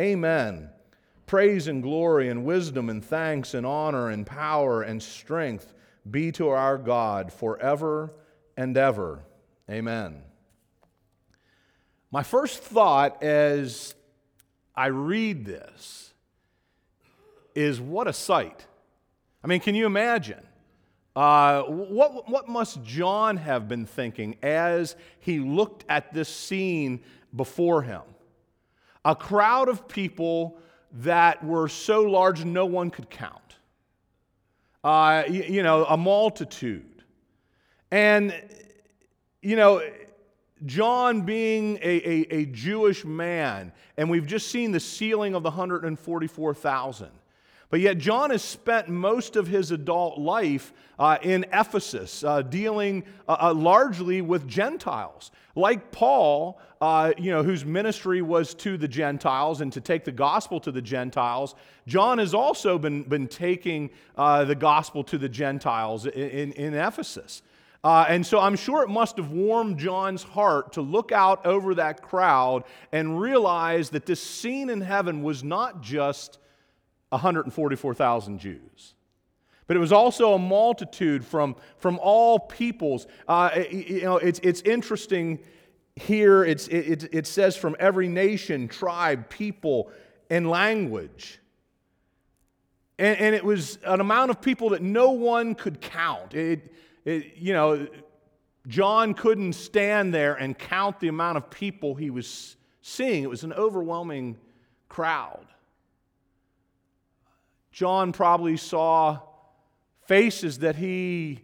Amen. Praise and glory and wisdom and thanks and honor and power and strength be to our God forever and ever. Amen. My first thought as I read this is what a sight. I mean, can you imagine? Uh, what, what must John have been thinking as he looked at this scene before him? A crowd of people that were so large no one could count. Uh, you, you know, a multitude. And, you know, John being a, a, a, Jewish man, and we've just seen the sealing of the 144,000. But yet, John has spent most of his adult life uh, in Ephesus, uh, dealing uh, uh largely with Gentiles. Like Paul, uh, you know, whose ministry was to the Gentiles and to take the gospel to the Gentiles, John has also been, been taking uh, the gospel to the Gentiles in, in, in Ephesus. and so I'm sure it must have warmed John's heart to look out over that crowd and realize that this scene in heaven was not just 144,000 Jews. But it was also a multitude from, from all peoples. Uh, you know, it's, it's interesting here, it's, it, it says from every nation, tribe, people, and language. And, and it was an amount of people that no one could count. It, it, you know, John couldn't stand there and count the amount of people he was seeing. It was an overwhelming crowd. John probably saw faces that he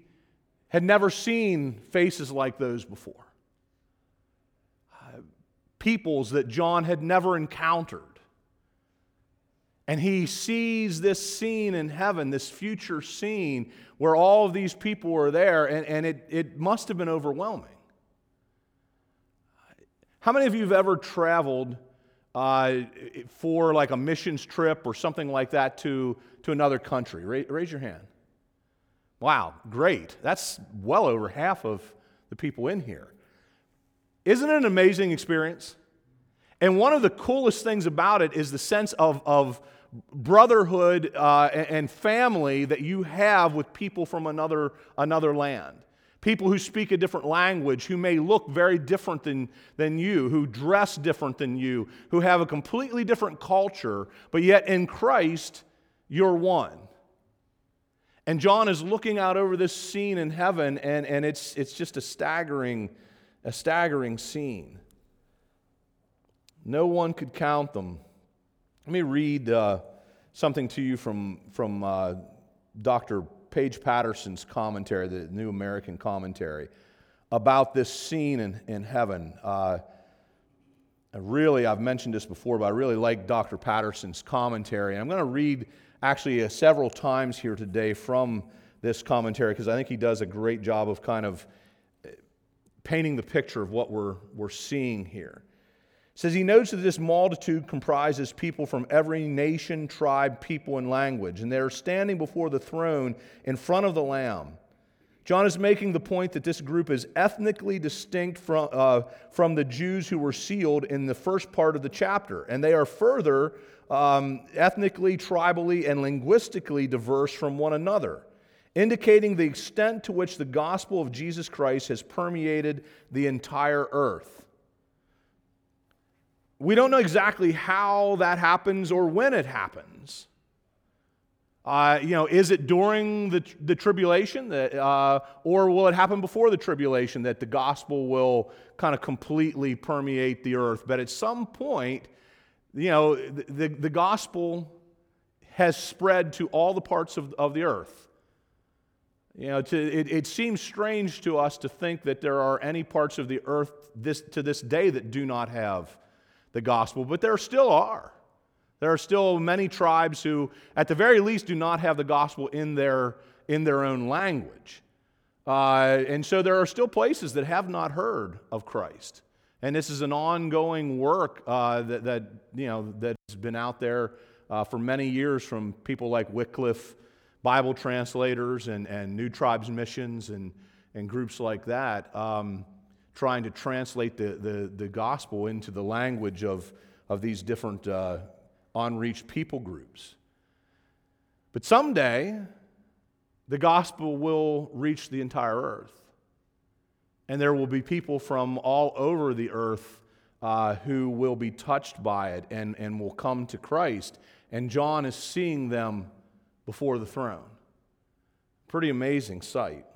had never seen faces like those before. Uh, peoples that John had never encountered. And he sees this scene in heaven, this future scene where all of these people are there, and, and it, it must have been overwhelming. How many of you have ever traveled uh, for like a missions trip or something like that to, to another country? Raise, raise your hand. Wow, great. That's well over half of the people in here. Isn't it an amazing experience? And one of the coolest things about it is the sense of, of brotherhood uh, and family that you have with people from another, another land people who speak a different language, who may look very different than, than you, who dress different than you, who have a completely different culture, but yet in Christ, you're one. And John is looking out over this scene in heaven, and, and it's, it's just a staggering, a staggering scene. No one could count them. Let me read uh, something to you from, from uh, Dr. Paige Patterson's commentary, the New American Commentary, about this scene in, in heaven. Uh, really, I've mentioned this before, but I really like Dr. Patterson's commentary. And I'm going to read actually uh, several times here today from this commentary because I think he does a great job of kind of uh, painting the picture of what we're, we're seeing here says he notes that this multitude comprises people from every nation, tribe, people, and language, and they're standing before the throne in front of the Lamb. John is making the point that this group is ethnically distinct from, uh, from the Jews who were sealed in the first part of the chapter, and they are further um, ethnically, tribally, and linguistically diverse from one another, indicating the extent to which the gospel of Jesus Christ has permeated the entire earth. We don't know exactly how that happens or when it happens. Uh, you know, is it during the, the tribulation that, uh, or will it happen before the tribulation that the gospel will kind of completely permeate the earth? But at some point, you know, the, the, the gospel has spread to all the parts of, of the earth. You know, to, it, it seems strange to us to think that there are any parts of the earth this, to this day that do not have the gospel, but there still are. There are still many tribes who, at the very least, do not have the gospel in their, in their own language. Uh, and so there are still places that have not heard of Christ. And this is an ongoing work uh, that, that, you know, that's been out there uh, for many years from people like Wycliffe, Bible translators, and, and New Tribes Missions, and, and groups like that. Um, trying to translate the, the, the gospel into the language of, of these different uh, unreached people groups. But someday, the gospel will reach the entire earth. And there will be people from all over the earth uh, who will be touched by it and, and will come to Christ. And John is seeing them before the throne. Pretty amazing sight.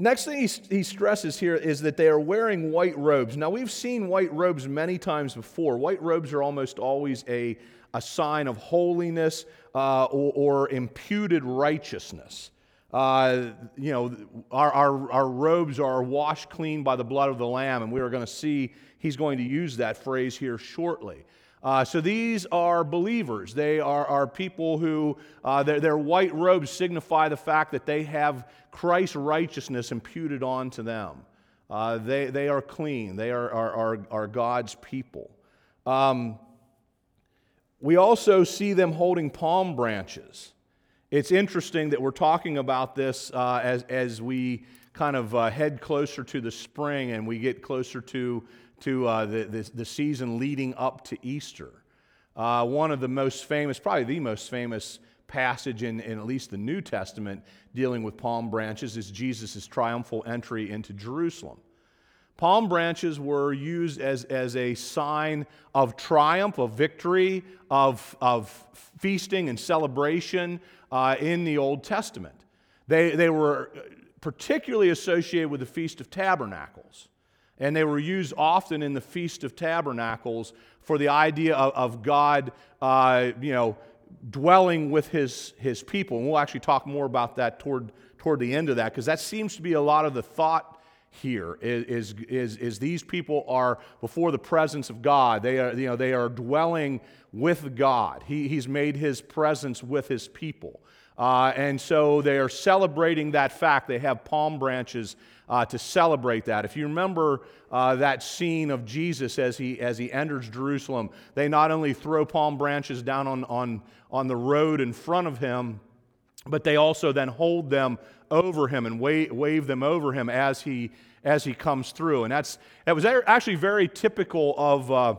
Next thing he, stresses here is that they are wearing white robes. Now, we've seen white robes many times before. White robes are almost always a, a sign of holiness uh, or, or, imputed righteousness. Uh, you know, our, our, our robes are washed clean by the blood of the Lamb, and we are going to see he's going to use that phrase here shortly. Uh, so these are believers. They are, are people who, uh, their, their white robes signify the fact that they have Christ's righteousness imputed onto them. Uh, they, they are clean, they are, are, are, are God's people. Um, we also see them holding palm branches. It's interesting that we're talking about this uh, as, as we kind of uh, head closer to the spring and we get closer to to uh, the, the, the, season leading up to Easter. Uh, one of the most famous, probably the most famous passage in, in at least the New Testament dealing with palm branches is Jesus' triumphal entry into Jerusalem. Palm branches were used as, as a sign of triumph, of victory, of, of feasting and celebration uh, in the Old Testament. They, they were particularly associated with the Feast of Tabernacles. And they were used often in the Feast of Tabernacles for the idea of, of God, uh, you know, dwelling with his, his people. And we'll actually talk more about that toward, toward the end of that, because that seems to be a lot of the thought here is, is, is these people are before the presence of God. They are, you know, they are dwelling with God. He, he's made his presence with his people. Uh, and so they are celebrating that fact. They have palm branches uh, to celebrate that. If you remember uh, that scene of Jesus as he, as he enters Jerusalem, they not only throw palm branches down on, on, on the road in front of him, but they also then hold them over him and wave, wave them over him as he, as he comes through. And that's, that was actually very typical of, uh,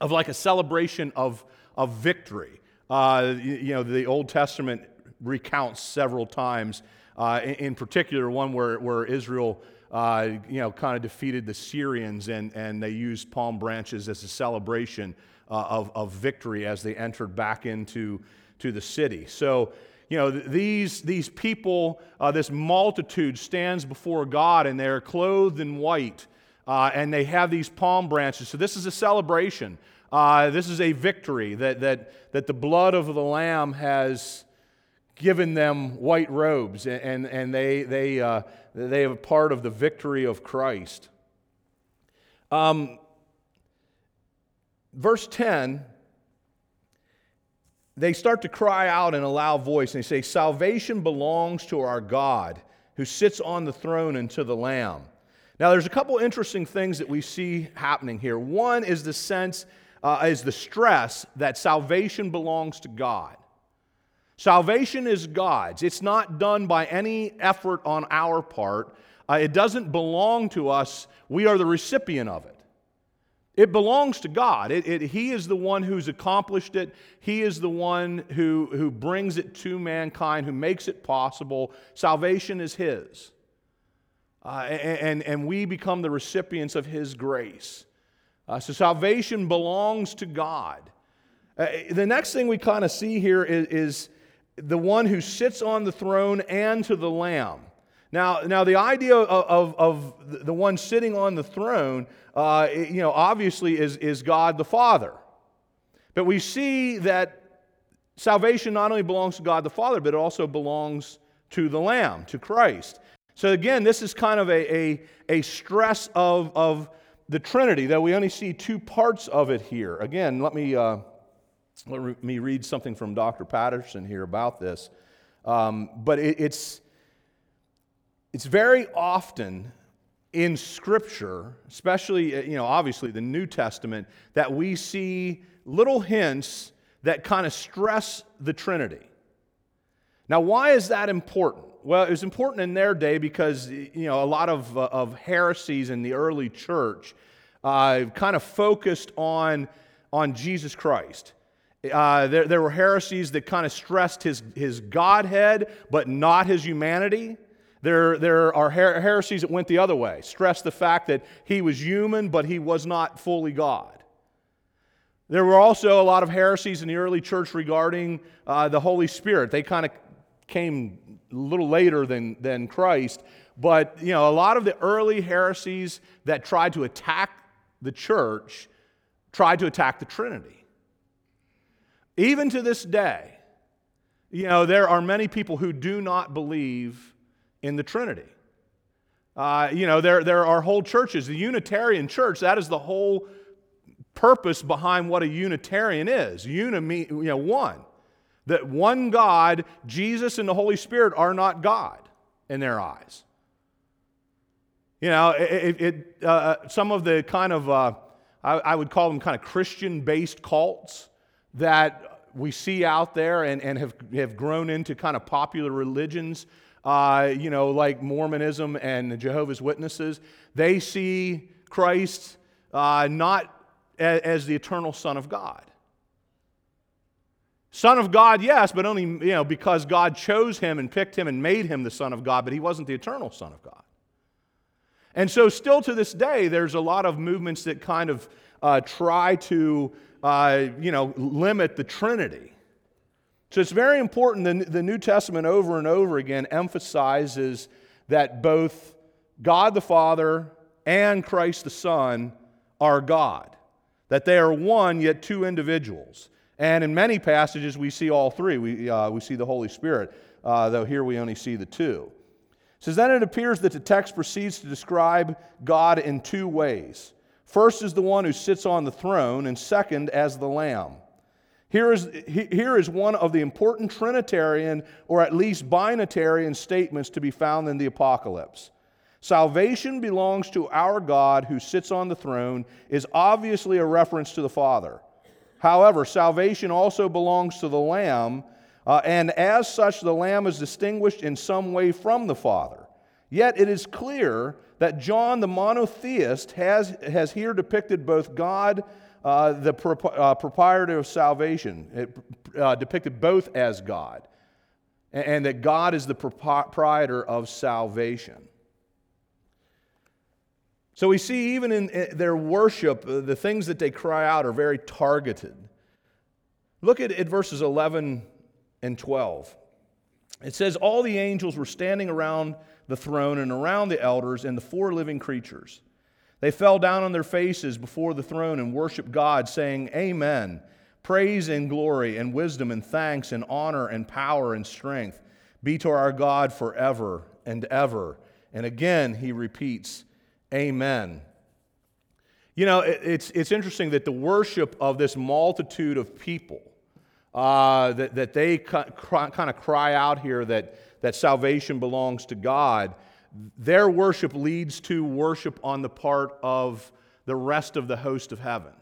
of like a celebration of, of victory. Uh, you, you know, the Old Testament recounts several times uh, in, in, particular, one where, where Israel, uh, you know, kind of defeated the Syrians and, and they used palm branches as a celebration uh, of, of victory as they entered back into to the city. So, you know, these, these people, uh, this multitude stands before God and they're clothed in white uh, and they have these palm branches. So, this is a celebration. Uh, this is a victory that, that, that the blood of the Lamb has, given them white robes, and, and they, they, uh, they have a part of the victory of Christ. Um, verse 10, they start to cry out in a loud voice, and they say, Salvation belongs to our God who sits on the throne and to the Lamb. Now, there's a couple interesting things that we see happening here. One is the sense, uh, is the stress that salvation belongs to God. Salvation is God's. It's not done by any effort on our part. Uh, it doesn't belong to us. We are the recipient of it. It belongs to God. It, it, he is the one who's accomplished it. He is the one who, who brings it to mankind, who makes it possible. Salvation is His. Uh, and, and we become the recipients of His grace. Uh, so salvation belongs to God. Uh, the next thing we kind of see here is, is the one who sits on the throne and to the Lamb. Now, now the idea of, of, of the one sitting on the throne, uh, you know, obviously is, is God the Father. But we see that salvation not only belongs to God the Father, but it also belongs to the Lamb, to Christ. So again, this is kind of a, a, a stress of, of the Trinity, though we only see two parts of it here. Again, let me. Uh, let me read something from Dr. Patterson here about this. Um, but it, it's, it's very often in Scripture, especially, uh, you know, obviously the New Testament, that we see little hints that kind of stress the Trinity. Now, why is that important? Well, it was important in their day because, you know, a lot of, uh, of heresies in the early church uh, kind of focused on, on Jesus Christ. Uh, there, there were heresies that kind of stressed his, his Godhead, but not his humanity. There, there are her- heresies that went the other way, stressed the fact that he was human, but he was not fully God. There were also a lot of heresies in the early church regarding uh, the Holy Spirit. They kind of came a little later than, than Christ, but you know, a lot of the early heresies that tried to attack the church tried to attack the Trinity. Even to this day, you know, there are many people who do not believe in the Trinity. Uh, you know, there, there are whole churches. The Unitarian Church, that is the whole purpose behind what a Unitarian is. Uni, you know, one. That one God, Jesus and the Holy Spirit, are not God in their eyes. You know, it, it, uh, uh, some of the kind of, uh, I, I, would call them kind of Christian based cults that we see out there and, and have, have grown into kind of popular religions, uh, you know, like Mormonism and the Jehovah's Witnesses, they see Christ uh, not as, as the eternal Son of God. Son of God, yes, but only you know, because God chose him and picked him and made him the Son of God, but he wasn't the eternal Son of God. And so, still to this day, there's a lot of movements that kind of uh, try to, uh, you know, limit the Trinity. So it's very important. The, the New Testament over and over again emphasizes that both God the Father and Christ the Son are God, that they are one yet two individuals. And in many passages, we see all three. We, uh, we see the Holy Spirit, uh, though here we only see the two says, Then it appears that the text proceeds to describe God in two ways. First is the one who sits on the throne, and second as the Lamb. Here is, here is one of the important Trinitarian, or at least binitarian statements to be found in the Apocalypse. Salvation belongs to our God who sits on the throne, is obviously a reference to the Father. However, salvation also belongs to the Lamb uh, and as such, the Lamb is distinguished in some way from the Father. Yet it is clear that John, the monotheist, has, has here depicted both God, uh, the pro- uh, proprietor of salvation, it, uh, depicted both as God, and, and, that God is the proprietor of salvation. So we see even in their worship, uh, the things that they cry out are very targeted. Look at, at verses 11 and 12. It says, All the angels were standing around the throne and around the elders and the four living creatures. They fell down on their faces before the throne and worshiped God, saying, Amen. Praise and glory and wisdom and thanks and honor and power and strength be to our God forever and ever. And again, he repeats, Amen. You know, it's, it's interesting that the worship of this multitude of people uh, that, that they kind of cry out here that, that salvation belongs to God, their worship leads to worship on the part of the rest of the host of heaven.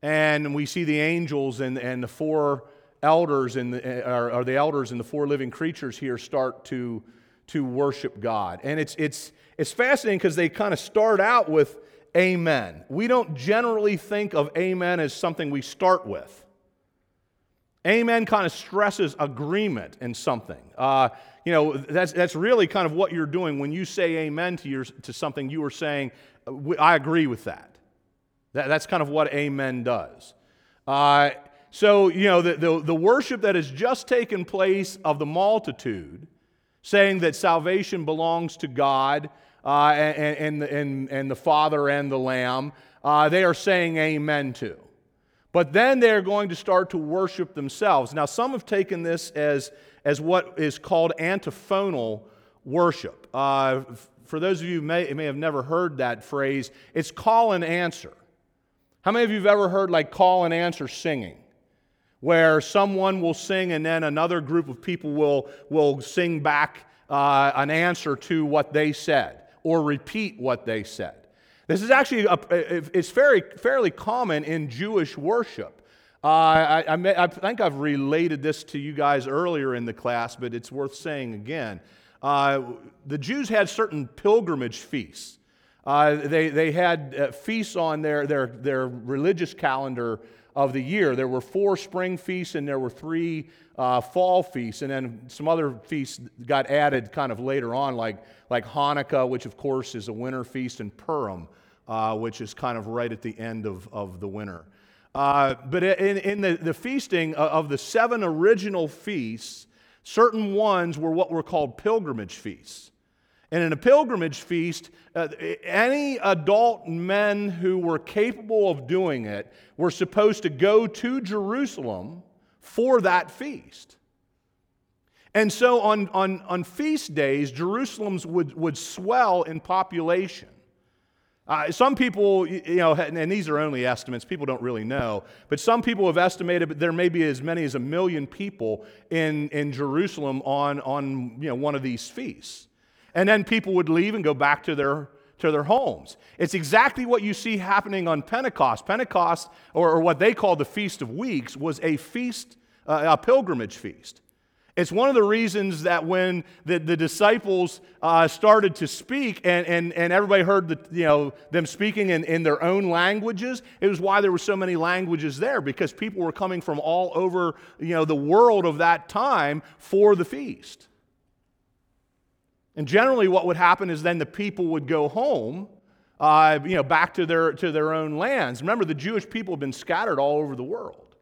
And we see the angels and, and the four elders and the, or, or the elders and the four living creatures here start to, to worship God. And it's, it's, it's fascinating because they kind of start out with amen. We don't generally think of amen as something we start with. Amen kind of stresses agreement in something. Uh, you know, that's, that's really kind of what you're doing when you say amen to, your, to something, you are saying, I agree with that. that that's kind of what amen does. Uh, so, you know, the, the, the worship that has just taken place of the multitude, saying that salvation belongs to God uh, and, and, and, and the Father and the Lamb, uh, they are saying amen to. But then they're going to start to worship themselves. Now, some have taken this as, as what is called antiphonal worship. Uh, for those of you who may, may have never heard that phrase, it's call and answer. How many of you have ever heard like call and answer singing? Where someone will sing and then another group of people will, will sing back uh, an answer to what they said or repeat what they said. This is actually a, it's very, fairly common in Jewish worship. Uh, I, I, I, think I've related this to you guys earlier in the class, but it's worth saying again. Uh, the Jews had certain pilgrimage feasts. Uh, they, they had uh, feasts on their, their, their religious calendar of the year. There were four spring feasts and there were three uh, fall feasts, and then some other feasts got added kind of later on, like, like Hanukkah, which of course is a winter feast, and Purim, uh, which is kind of right at the end of, of the winter. Uh, but in, in the, the feasting of the seven original feasts, certain ones were what were called pilgrimage feasts. And in a pilgrimage feast, uh, any adult men who were capable of doing it were supposed to go to Jerusalem for that feast. And so on, on, on feast days, Jerusalem would, would swell in population. Uh, some people, you know, and these are only estimates, people don't really know, but some people have estimated that there may be as many as a million people in, in Jerusalem on, on you know, one of these feasts. And then people would leave and go back to their, to their homes. It's exactly what you see happening on Pentecost. Pentecost, or, or what they call the Feast of Weeks, was a feast, uh, a pilgrimage feast. It's one of the reasons that when the, the disciples uh, started to speak and, and, and everybody heard the, you know, them speaking in, in their own languages, it was why there were so many languages there because people were coming from all over you know, the world of that time for the feast. And generally, what would happen is then the people would go home, uh, you know, back to their, to their own lands. Remember, the Jewish people have been scattered all over the world.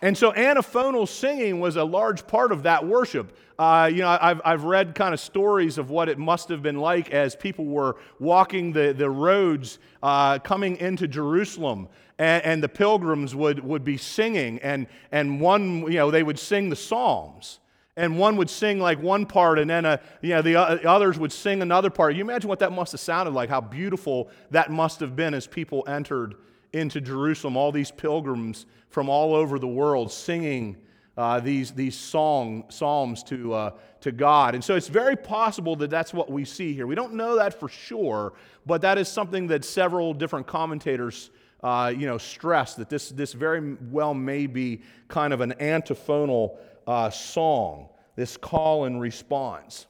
And so antiphonal singing was a large part of that worship. Uh, you know, I've, I've read kind of stories of what it must have been like as people were walking the, the roads uh, coming into Jerusalem, and, and, the pilgrims would, would be singing, and, and one, you know, they would sing the Psalms and one would sing like one part and then a, uh, you know, the others would sing another part. You imagine what that must have sounded like, how beautiful that must have been as people entered into Jerusalem, all these pilgrims from all over the world singing uh, these, these song, psalms to, uh, to God. And so it's very possible that that's what we see here. We don't know that for sure, but that is something that several different commentators uh, you know, stress that this, this very well may be kind of an antiphonal uh, song, this call and response.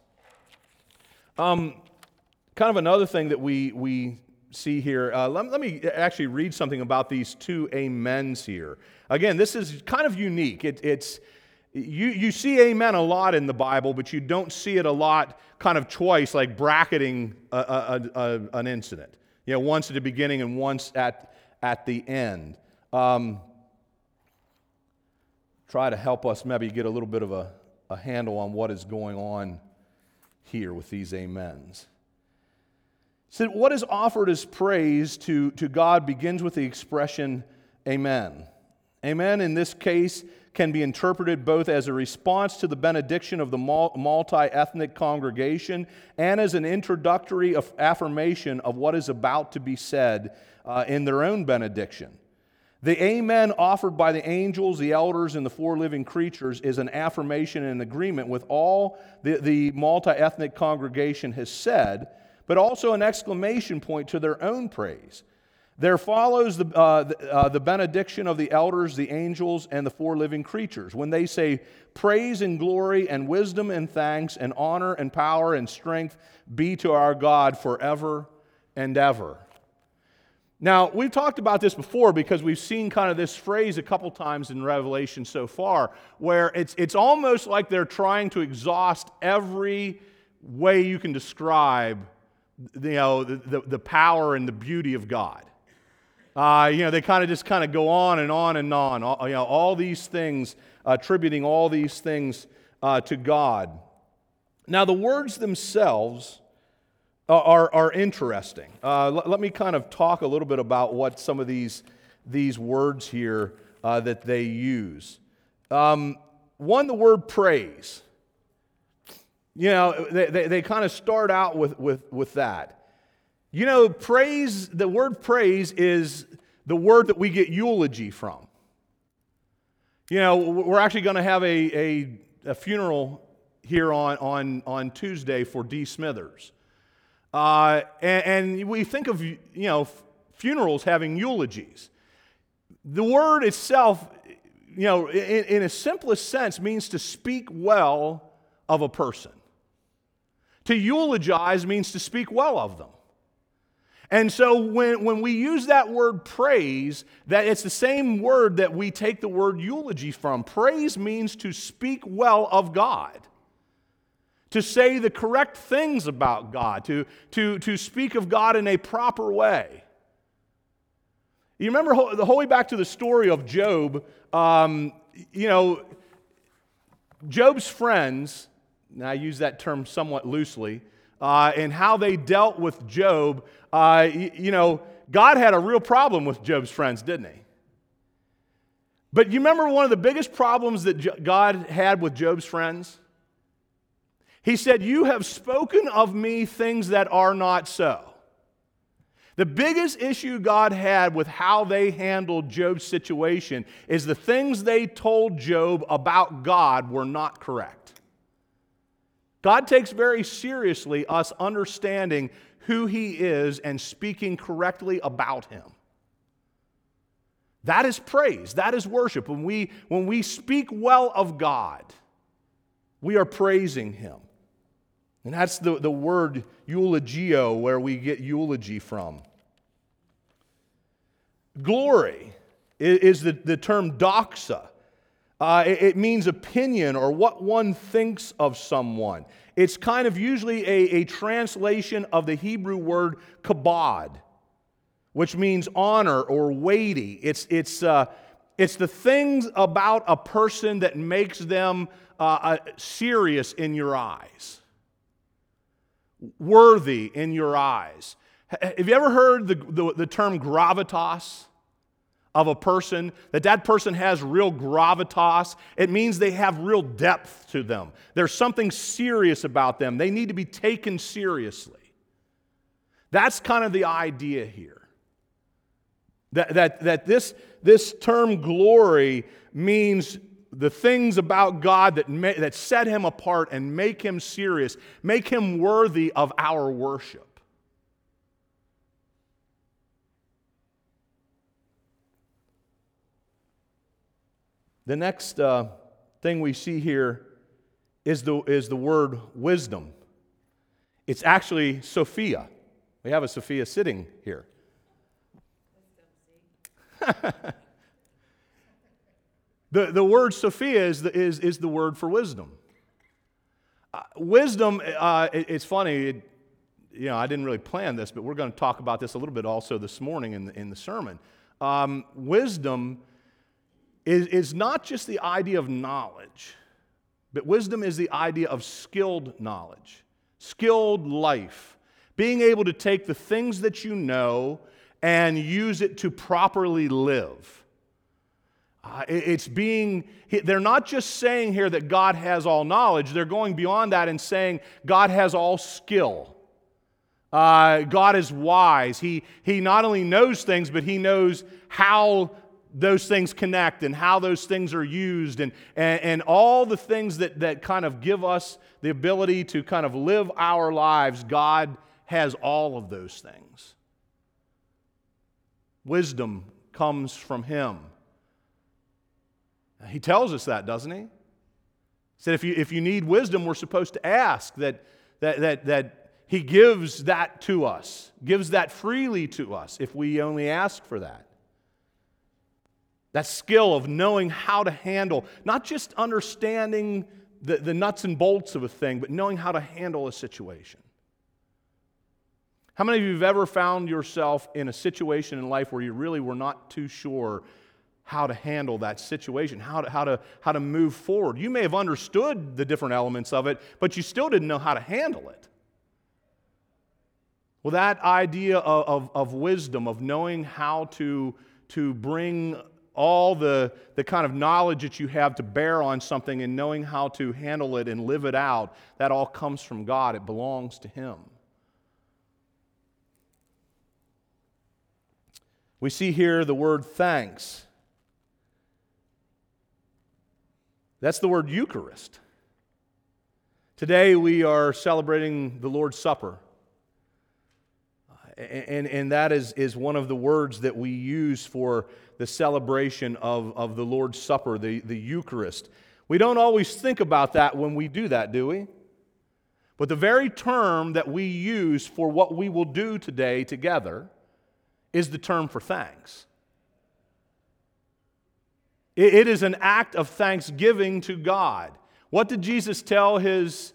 Um, kind of another thing that we, we see here, uh, let, let, me actually read something about these two amens here. Again, this is kind of unique. It, it's, you, you see amen a lot in the Bible, but you don't see it a lot kind of twice, like bracketing a, a, a, an incident. You know, once at the beginning and once at, at the end. Um, try to help us maybe get a little bit of a, a handle on what is going on here with these amens. So, what is offered as praise to, to God begins with the expression amen. Amen, in this case, can be interpreted both as a response to the benediction of the multi ethnic congregation and as an introductory affirmation of what is about to be said uh, in their own benediction. The amen offered by the angels, the elders, and the four living creatures is an affirmation and agreement with all the, the multi ethnic congregation has said, but also an exclamation point to their own praise. There follows the, uh, the, uh, the, benediction of the elders, the angels, and the four living creatures. When they say, Praise and glory and wisdom and thanks and honor and power and strength be to our God forever and ever. Now, we've talked about this before because we've seen kind of this phrase a couple times in Revelation so far, where it's, it's almost like they're trying to exhaust every way you can describe you know, the, the, the power and the beauty of God. Uh, you know, they kind of just kind of go on and on and on. All, you know, all these things, attributing all these things uh, to God. Now, the words themselves are, are interesting. Uh, let, let, me kind of talk a little bit about what some of these, these words here uh, that they use. Um, one, the word praise. You know, they, they, they kind of start out with, with, with that. You know, praise, the word praise is the word that we get eulogy from. You know, we're actually going to have a, a, a, funeral here on, on, on Tuesday for D. Smithers. Uh, and, and, we think of, you know, funerals having eulogies. The word itself, you know, in, in simplest sense, means to speak well of a person. To eulogize means to speak well of them. And so when, when we use that word praise, that it's the same word that we take the word eulogy from. Praise means to speak well of God, to say the correct things about God, to, to, to speak of God in a proper way. You remember the whole way back to the story of Job, um, you know, Job's friends, and I use that term somewhat loosely, uh, and how they dealt with Job, uh, you, you know, God had a real problem with Job's friends, didn't he? But you remember one of the biggest problems that God had with Job's friends? He said, You have spoken of me things that are not so. The biggest issue God had with how they handled Job's situation is the things they told Job about God were not correct. God takes very seriously us understanding who He is and speaking correctly about Him. That is praise. That is worship. When we, when we speak well of God, we are praising Him. And that's the, the word eulogio, where we get eulogy from. Glory is the, the term doxa. Uh, it, it, means opinion or what one thinks of someone. It's kind of usually a, a translation of the Hebrew word kabod, which means honor or weighty. It's, it's, uh, it's the things about a person that makes them uh, uh serious in your eyes, worthy in your eyes. Have you ever heard the, the, the term gravitas? of a person, that that person has real gravitas. It means they have real depth to them. There's something serious about them. They need to be taken seriously. That's kind of the idea here. That, that, that this, this term glory means the things about God that, that set him apart and make him serious, make him worthy of our worship. The next uh, thing we see here is the, is the word wisdom. It's actually Sophia. We have a Sophia sitting here. the, the word Sophia is the, is, is the word for wisdom. Uh, wisdom, uh, it, it's funny, it, you know, I didn't really plan this, but we're going to talk about this a little bit also this morning in the, in the sermon. Um, wisdom is, is not just the idea of knowledge, but wisdom is the idea of skilled knowledge, skilled life, being able to take the things that you know and use it to properly live. Uh, it's being, they're not just saying here that God has all knowledge, they're going beyond that and saying God has all skill. Uh, God is wise. He, he not only knows things, but He knows how those things connect and how those things are used and, and, and, all the things that, that kind of give us the ability to kind of live our lives, God has all of those things. Wisdom comes from Him. He tells us that, doesn't He? He said, if you, if you need wisdom, we're supposed to ask that, that, that, that He gives that to us, gives that freely to us if we only ask for that. That skill of knowing how to handle, not just understanding the, the nuts and bolts of a thing, but knowing how to handle a situation. How many of you have ever found yourself in a situation in life where you really were not too sure how to handle that situation, how to, how to, how to move forward? You may have understood the different elements of it, but you still didn't know how to handle it. Well, that idea of, of, of wisdom, of knowing how to, to bring all the, the kind of knowledge that you have to bear on something and knowing how to handle it and live it out, that all comes from God. It belongs to Him. We see here the word thanks. That's the word Eucharist. Today we are celebrating the Lord's Supper. And, and that is, is one of the words that we use for the celebration of, of the Lord's Supper, the, the Eucharist. We don't always think about that when we do that, do we? But the very term that we use for what we will do today together is the term for thanks. It is an act of thanksgiving to God. What did Jesus tell his,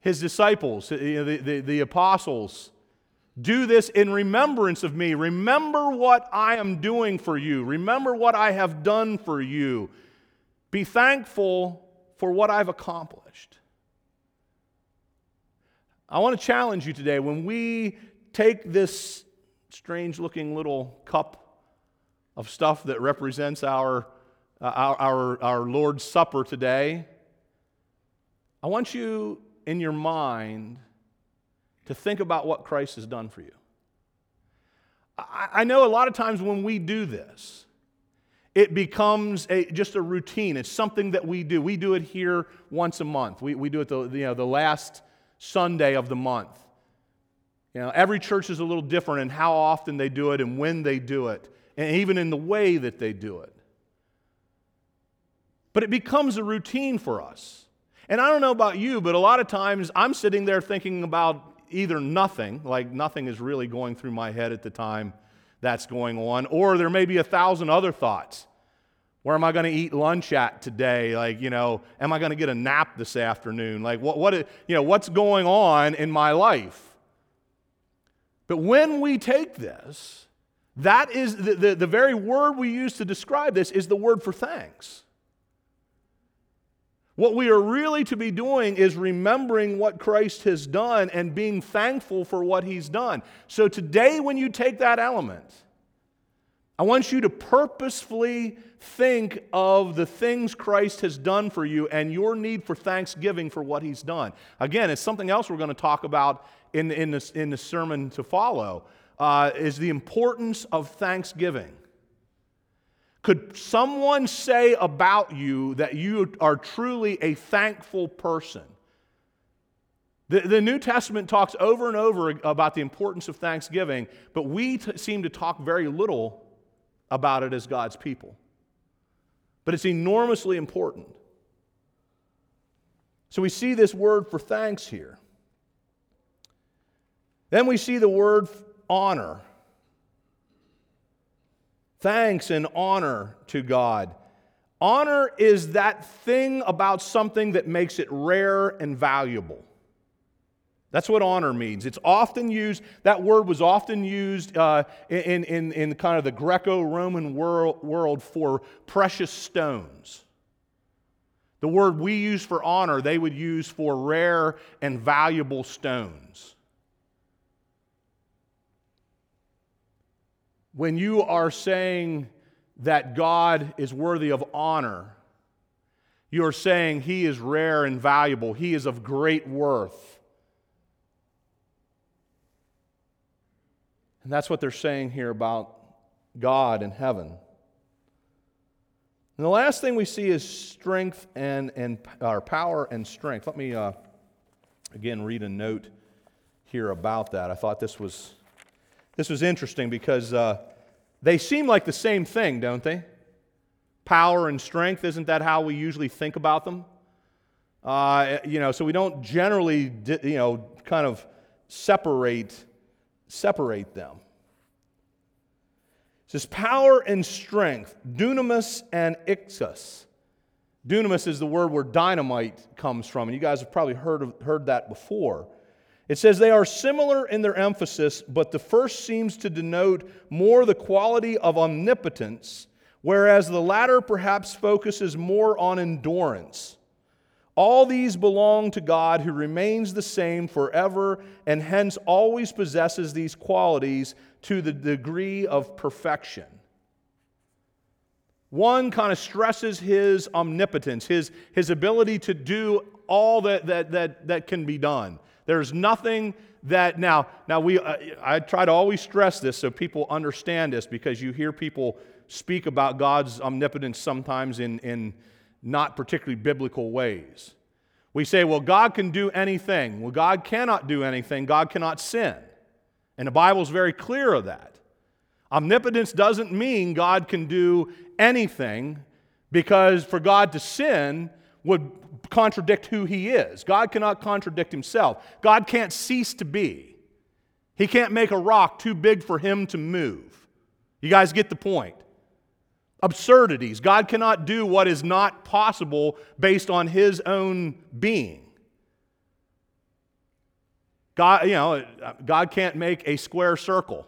his disciples, the, the, the apostles? Do this in remembrance of me. Remember what I am doing for you. Remember what I have done for you. Be thankful for what I've accomplished. I want to challenge you today when we take this strange looking little cup of stuff that represents our uh, our, our, our Lord's Supper today, I want you in your mind to think about what Christ has done for you. I, I know a lot of times when we do this, it becomes a, just a routine. It's something that we do. We do it here once a month. We, we do it the, you know, the last Sunday of the month. You know, every church is a little different in how often they do it and when they do it, and even in the way that they do it. But it becomes a routine for us. And I don't know about you, but a lot of times I'm sitting there thinking about either nothing, like nothing is really going through my head at the time that's going on, or there may be a thousand other thoughts. Where am I going to eat lunch at today? Like, you know, am I going to get a nap this afternoon? Like, what, what, you know, what's going on in my life? But when we take this, that is the, the, the very word we use to describe this is the word for thanks. What we are really to be doing is remembering what Christ has done and being thankful for what he's done. So today, when you take that element, I want you to purposefully think of the things Christ has done for you and your need for thanksgiving for what he's done. Again, it's something else we're going to talk about in, in, this, in the sermon to follow, uh, is the importance of thanksgiving. Could someone say about you that you are truly a thankful person? The, the New Testament talks over and over about the importance of thanksgiving, but we t- seem to talk very little about it as God's people. But it's enormously important. So we see this word for thanks here. Then we see the word honor thanks and honor to God. Honor is that thing about something that makes it rare and valuable. That's what honor means. It's often used, that word was often used uh, in, in, in kind of the Greco Roman world, world for precious stones. The word we use for honor, they would use for rare and valuable stones. When you are saying that God is worthy of honor, you're saying He is rare and valuable, He is of great worth. And that's what they're saying here about God in heaven. And the last thing we see is strength and, and our power and strength. Let me uh, again read a note here about that. I thought this was this was interesting because uh, they seem like the same thing, don't they? Power and strength, isn't that how we usually think about them? Uh, you know, so we don't generally, you know, kind of separate, separate them. It says power and strength, dunamis and ixus. Dunamis is the word where dynamite comes from, and you guys have probably heard, of, heard that before. It says they are similar in their emphasis, but the first seems to denote more the quality of omnipotence, whereas the latter perhaps focuses more on endurance. All these belong to God who remains the same forever and hence always possesses these qualities to the degree of perfection. One kind of stresses his omnipotence, his, his ability to do all that, that, that, that can be done. There's nothing that now now we uh, I try to always stress this so people understand this because you hear people speak about God's omnipotence sometimes in, in not particularly biblical ways. We say, well, God can do anything. Well, God cannot do anything. God cannot sin. And the Bible's very clear of that. Omnipotence doesn't mean God can do anything because for God to sin would contradict who he is. God cannot contradict himself. God can't cease to be. He can't make a rock too big for him to move. You guys get the point. Absurdities. God cannot do what is not possible based on his own being. God, you know, uh, God can't make a square circle.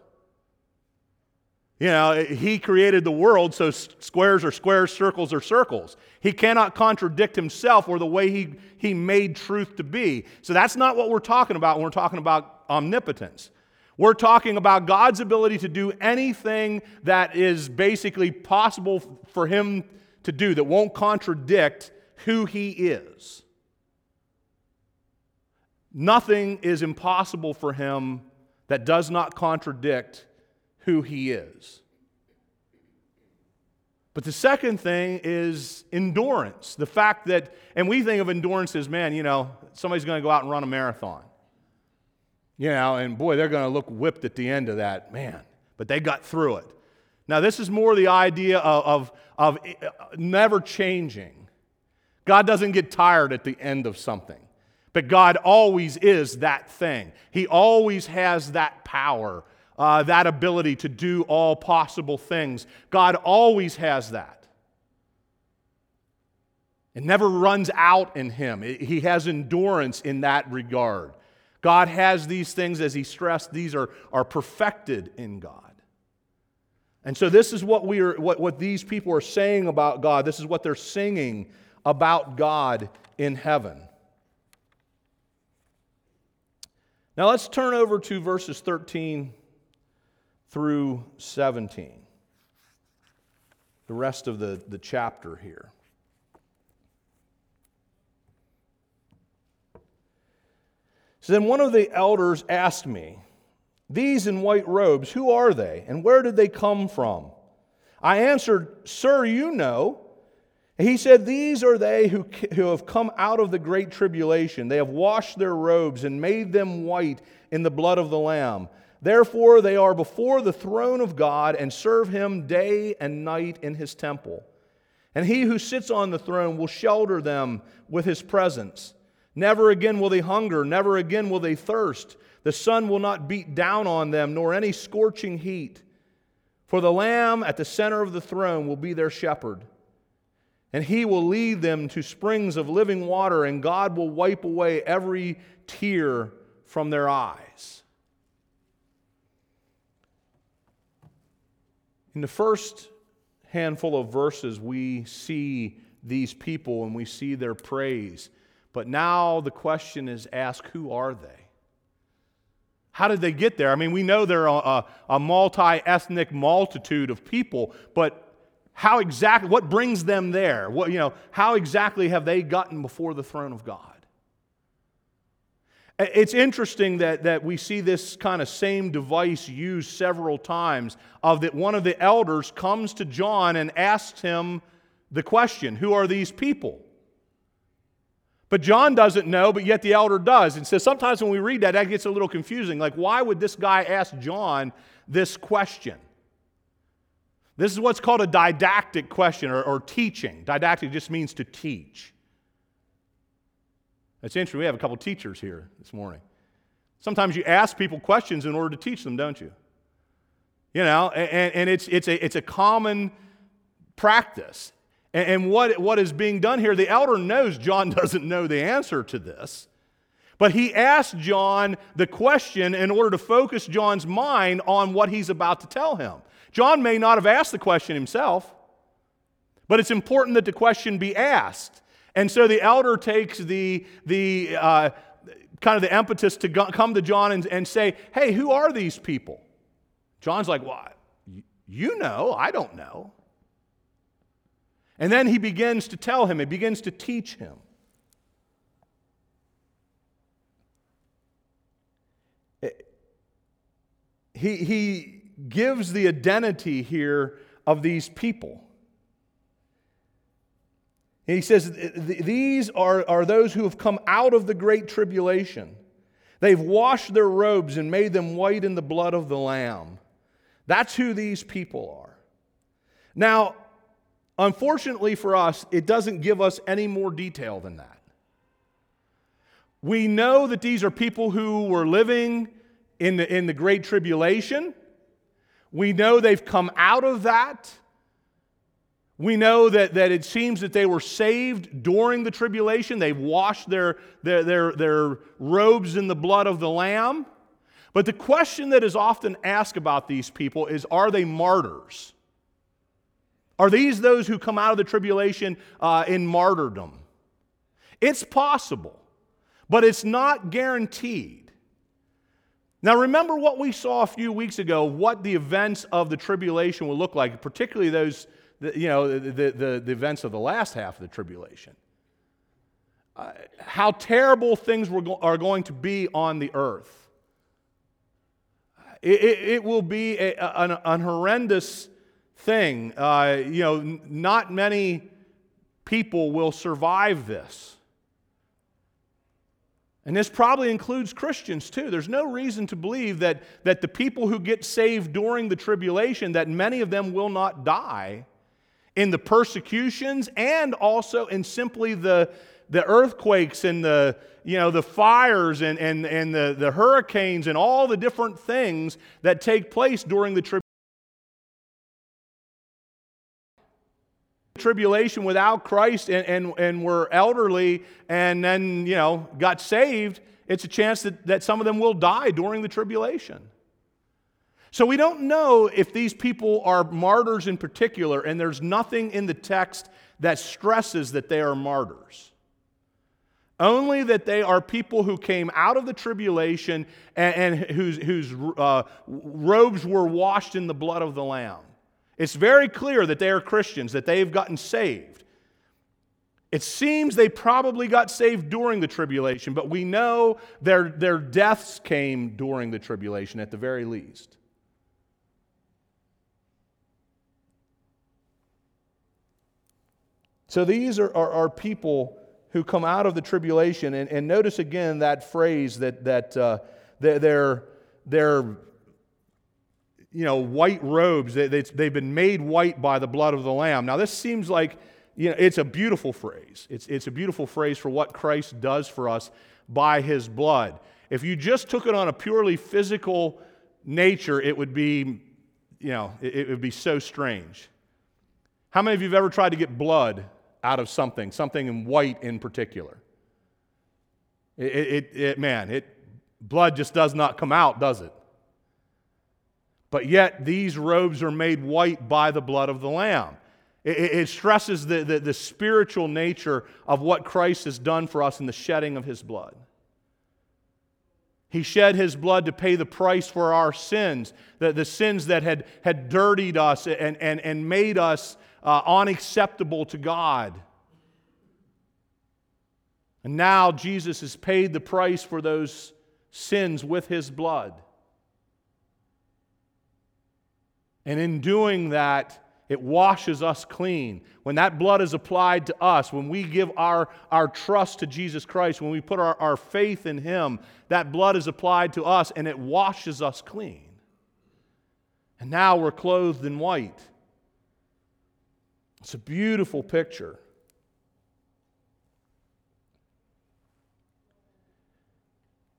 You know, he created the world, so squares are squares, circles are circles. He cannot contradict himself or the way he, he made truth to be. So that's not what we're talking about when we're talking about omnipotence. We're talking about God's ability to do anything that is basically possible for him to do that won't contradict who he is. Nothing is impossible for him that does not contradict who he is. But the second thing is endurance. The fact that, and we think of endurance as, man, you know, somebody's going to go out and run a marathon. You know, and boy, they're going to look whipped at the end of that, man. But they got through it. Now, this is more the idea of, of, of eh, eh, never changing. God doesn't get tired at the end of something. But God always is that thing. He always has that power uh, that ability to do all possible things. God always has that. It never runs out in Him, it, He has endurance in that regard. God has these things, as He stressed, these are, are perfected in God. And so, this is what, we are, what, what these people are saying about God. This is what they're singing about God in heaven. Now, let's turn over to verses 13 through 17. The rest of the, the chapter here. So then one of the elders asked me, These in white robes, who are they, and where did they come from? I answered, Sir, you know. he said, These are they who, who have come out of the great tribulation. They have washed their robes and made them white in the blood of the Lamb. Therefore, they are before the throne of God and serve him day and night in his temple. And he who sits on the throne will shelter them with his presence. Never again will they hunger, never again will they thirst. The sun will not beat down on them, nor any scorching heat. For the Lamb at the center of the throne will be their shepherd. And he will lead them to springs of living water, and God will wipe away every tear from their eyes. In the first handful of verses, we see these people and we see their praise. But now the question is asked who are they? How did they get there? I mean, we know they're a, a multi ethnic multitude of people, but how exactly, what brings them there? What, you know, how exactly have they gotten before the throne of God? It's interesting that, that we see this kind of same device used several times of that one of the elders comes to John and asks him the question, who are these people? But John doesn't know, but yet the elder does. And so sometimes when we read that, that gets a little confusing. Like, why would this guy ask John this question? This is what's called a didactic question or, or teaching. Didactic just means to teach. It's interesting. We have a couple teachers here this morning. Sometimes you ask people questions in order to teach them, don't you? You know, and, and it's, it's, a, it's a common practice. And, and what, what is being done here, the elder knows John doesn't know the answer to this. But he asked John the question in order to focus John's mind on what he's about to tell him. John may not have asked the question himself, but it's important that the question be asked. And so the elder takes the, the uh, kind of the impetus to go, come to John and, and say, hey, who are these people? John's like, well, you know, I don't know. And then he begins to tell him, he begins to teach him. He, he gives the identity here of these people. He says, These are, are those who have come out of the great tribulation. They've washed their robes and made them white in the blood of the Lamb. That's who these people are. Now, Unfortunately for us, it doesn't give us any more detail than that. We know that these are people who were living in the, in the Great Tribulation. We know they've come out of that. We know that, that it seems that they were saved during the tribulation. They've washed their, their, their, their robes in the blood of the Lamb. But the question that is often asked about these people is are they martyrs? Are these those who come out of the tribulation uh, in martyrdom? It's possible, but it's not guaranteed. Now, remember what we saw a few weeks ago, what the events of the tribulation will look like, particularly those, you know, the, the, the events of the last half of the tribulation. Uh, how terrible things go- are going to be on the earth. It, it, it will be a, an, an horrendous thing. Uh, you know, not many people will survive this. And this probably includes Christians too. There's no reason to believe that, that the people who get saved during the tribulation, that many of them will not die in the persecutions and also in simply the, the earthquakes and the, you know, the fires and, and, and the, the hurricanes and all the different things that take place during the tribulation. tribulation without Christ and, and, and were elderly and then, you know, got saved, it's a chance that, that some of them will die during the tribulation. So we don't know if these people are martyrs in particular, and there's nothing in the text that stresses that they are martyrs. Only that they are people who came out of the tribulation and, and whose, whose uh, robes were washed in the blood of the Lamb. It's very clear that they are Christians, that they've gotten saved. It seems they probably got saved during the tribulation, but we know their, their deaths came during the tribulation at the very least. So these are, are, are people who come out of the tribulation. And, and notice again that phrase that, that uh, they're, they're, you know, white robes. They, they, they've been made white by the blood of the Lamb. Now, this seems like, you know, it's a beautiful phrase. It's, it's a beautiful phrase for what Christ does for us by his blood. If you just took it on a purely physical nature, it would be, you know, it, it would be so strange. How many of you have ever tried to get blood out of something, something in white in particular? It, it, it, man, it, blood just does not come out, does it? But yet, these robes are made white by the blood of the Lamb. It, it stresses the, the, the spiritual nature of what Christ has done for us in the shedding of his blood. He shed his blood to pay the price for our sins, the, the sins that had, had dirtied us and, and, and made us uh, unacceptable to God. And now Jesus has paid the price for those sins with his blood. And in doing that, it washes us clean. When that blood is applied to us, when we give our, our trust to Jesus Christ, when we put our, our faith in Him, that blood is applied to us and it washes us clean. And now we're clothed in white. It's a beautiful picture.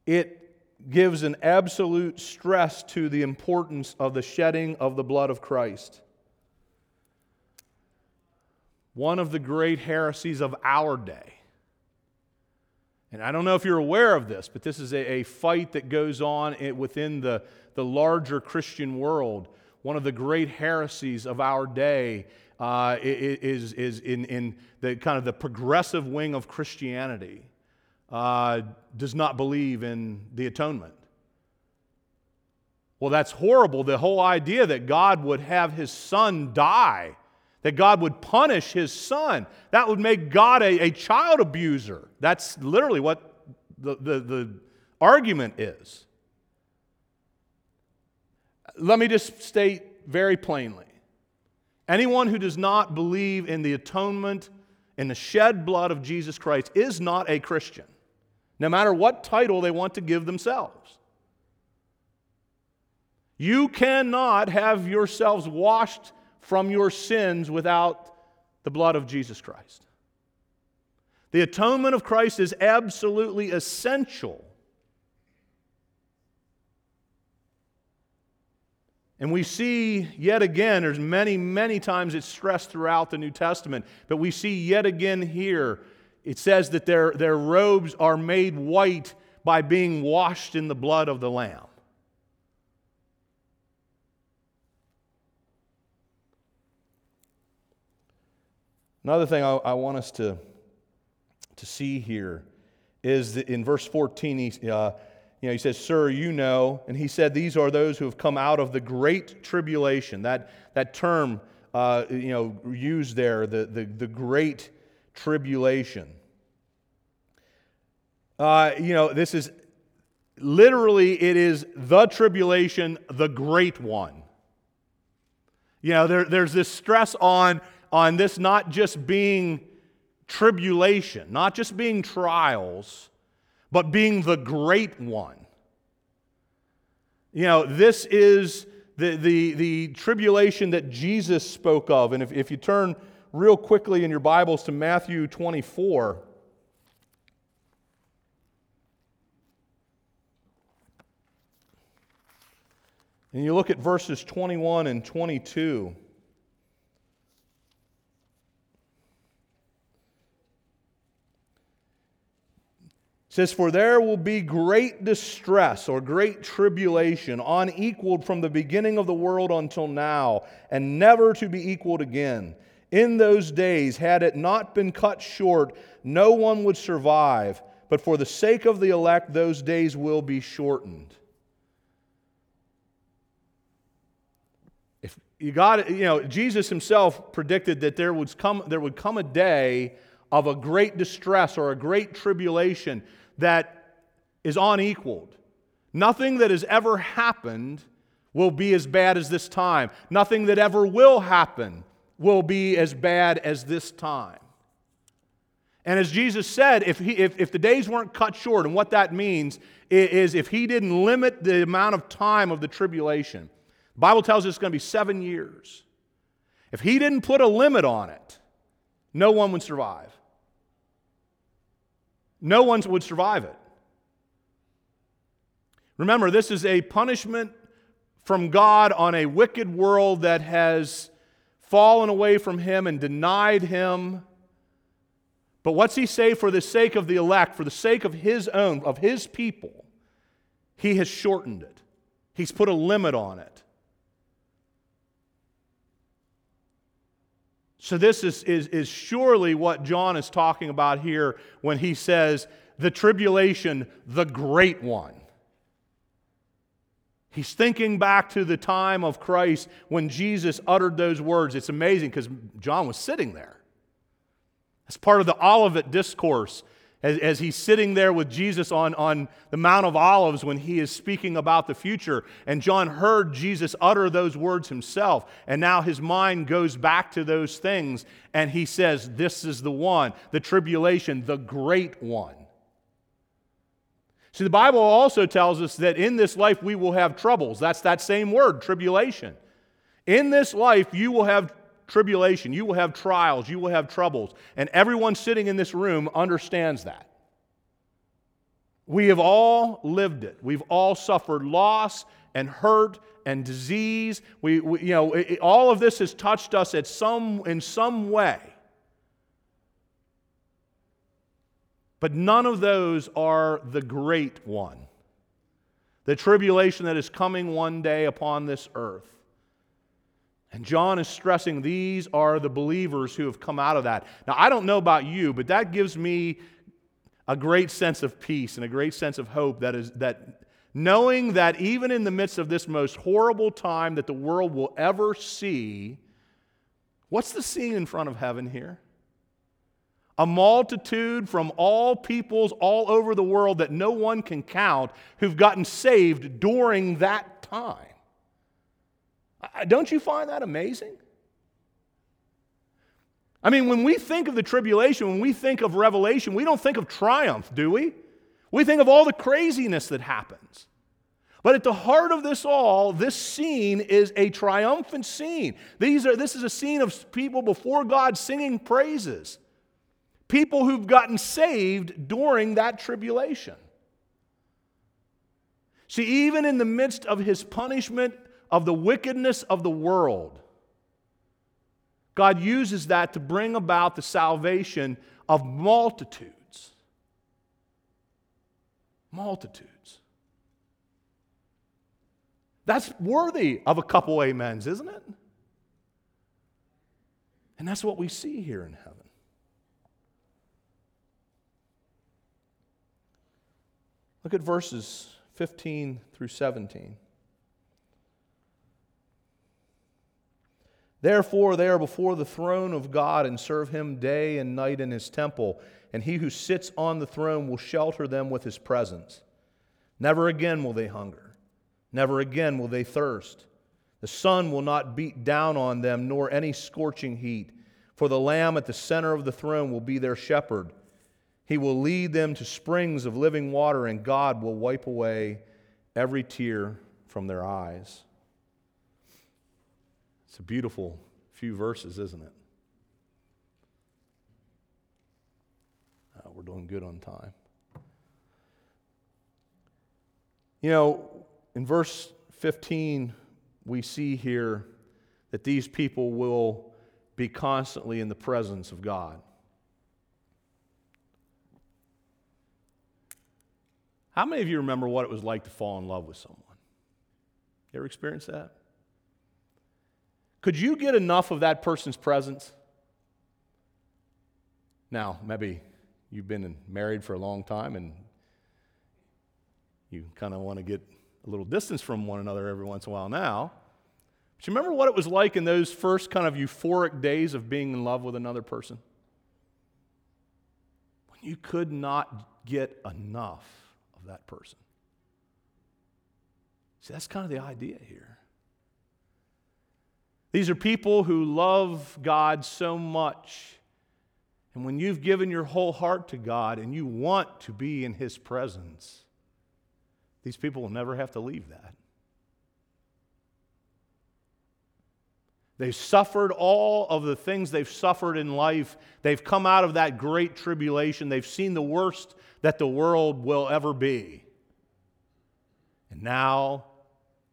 It gives an absolute stress to the importance of the shedding of the blood of Christ. One of the great heresies of our day. And I don't know if you're aware of this, but this is a, a fight that goes on within the, the larger Christian world. One of the great heresies of our day uh, is, is in, in the kind of the progressive wing of Christianity uh, does not believe in the atonement. Well, that's horrible. The whole idea that God would have his son die, that God would punish his son, that would make God a, a child abuser. That's literally what the, the, the argument is. Let me just state very plainly anyone who does not believe in the atonement in the shed blood of Jesus Christ is not a Christian no matter what title they want to give themselves. You cannot have yourselves washed from your sins without The blood of Jesus Christ. The atonement of Christ is absolutely essential. And we see yet again, there's many, many times it's stressed throughout the New Testament, but we see yet again here, it says that their, their robes are made white by being washed in the blood of the Lamb. Another thing I, I want us to to see here is that in verse 14, he, uh, you know, he says, Sir, you know. And he said, These are those who have come out of the great tribulation. That, that term, uh, you know, used there, the, the, the great tribulation. Uh, you know, this is literally, it is the tribulation, the great one. You know, there, there's this stress on, on this not just being tribulation, not just being trials, but being the great one. You know, this is the, the, the tribulation that Jesus spoke of. And if, if you turn real quickly in your Bibles to Matthew 24, and you look at verses 21 and 22. Says, For there will be great distress or great tribulation, unequaled from the beginning of the world until now, and never to be equaled again. In those days, had it not been cut short, no one would survive. But for the sake of the elect, those days will be shortened. If you got you know, Jesus himself predicted that there would come, there would come a day of a great distress or a great tribulation that is unequaled. Nothing that has ever happened will be as bad as this time. Nothing that ever will happen will be as bad as this time. And as Jesus said, if, he, if, if the days weren't cut short, and what that means is if he didn't limit the amount of time of the tribulation, the Bible tells us it's going to be seven years. If he didn't put a limit on it, no one would survive. No one would survive it. Remember, this is a punishment from God on a wicked world that has fallen away from Him and denied Him. But what's He say for the sake of the elect, for the sake of His own, of His people? He has shortened it, He's put a limit on it. So, this is, is, is surely what John is talking about here when he says, the tribulation, the great one. He's thinking back to the time of Christ when Jesus uttered those words. It's amazing because John was sitting there. As part of the Olivet discourse as, as he's sitting there with Jesus on, on the Mount of Olives when he is speaking about the future. And John heard Jesus utter those words himself. And now his mind goes back to those things. And he says, This is the one, the tribulation, the great one. See, the Bible also tells us that in this life we will have troubles. That's that same word, tribulation. In this life you will have tribulation, you will have trials, you will have troubles. And everyone sitting in this room understands that. We have all lived it. We've all suffered loss and hurt and disease. We, we you know, it, all of this has touched us at some, in some way. But none of those are the great one. The tribulation that is coming one day upon this earth. And John is stressing these are the believers who have come out of that. Now, I don't know about you, but that gives me a great sense of peace and a great sense of hope that is that knowing that even in the midst of this most horrible time that the world will ever see, what's the scene in front of heaven here? A multitude from all peoples all over the world that no one can count who've gotten saved during that time. Don't you find that amazing? I mean, when we think of the tribulation, when we think of revelation, we don't think of triumph, do we? We think of all the craziness that happens. But at the heart of this all, this scene is a triumphant scene. These are, this is a scene of people before God singing praises. People who've gotten saved during that tribulation. See, even in the midst of his punishment of the wickedness of the world, God uses that to bring about the salvation of multitudes. Multitudes. That's worthy of a couple amens, isn't it? And that's what we see here in heaven. Look at verses 15 through 17. Therefore, they are before the throne of God and serve him day and night in his temple, and he who sits on the throne will shelter them with his presence. Never again will they hunger Never again will they thirst. The sun will not beat down on them, nor any scorching heat. For the Lamb at the center of the throne will be their shepherd. He will lead them to springs of living water, and God will wipe away every tear from their eyes. It's a beautiful few verses, isn't it? Uh, we're doing good on time. You know, in verse 15, we see here that these people will be constantly in the presence of God. How many of you remember what it was like to fall in love with someone? You ever experienced that? Could you get enough of that person's presence? Now, maybe you've been married for a long time and you kind of want to get a little distance from one another every once in a while now. But you remember what it was like in those first kind of euphoric days of being in love with another person? When you could not get enough of that person. See, that's kind of the idea here. These are people who love God so much. And when you've given your whole heart to God and you want to be in His presence, these people will never have to leave that. They've suffered all of the things they've suffered in life. They've come out of that great tribulation. They've seen the worst that the world will ever be. And now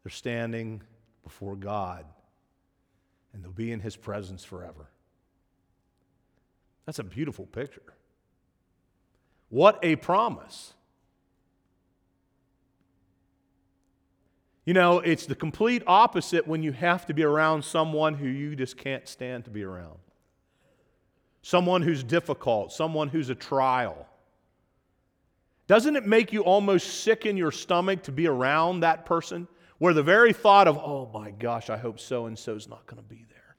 they're standing before God and they'll be in His presence forever. That's a beautiful picture. What a promise. You know, it's the complete opposite when you have to be around someone who you just can't stand to be around. Someone who's difficult, someone who's a trial. Doesn't it make you almost sick in your stomach to be around that person? Where the very thought of, oh my gosh, I hope so and so's not going to be there.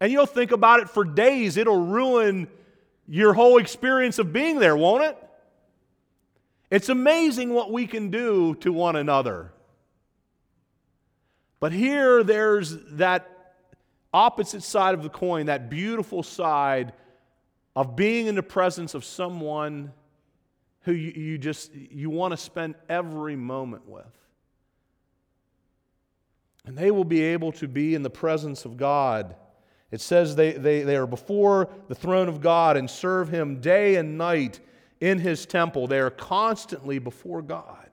And you'll think about it for days. It'll ruin your whole experience of being there, won't it? It's amazing what we can do to one another but here there's that opposite side of the coin, that beautiful side of being in the presence of someone who you, you just you want to spend every moment with. And they will be able to be in the presence of God. It says they, they, they are before the throne of God and serve Him day and night in His temple. They are constantly before God.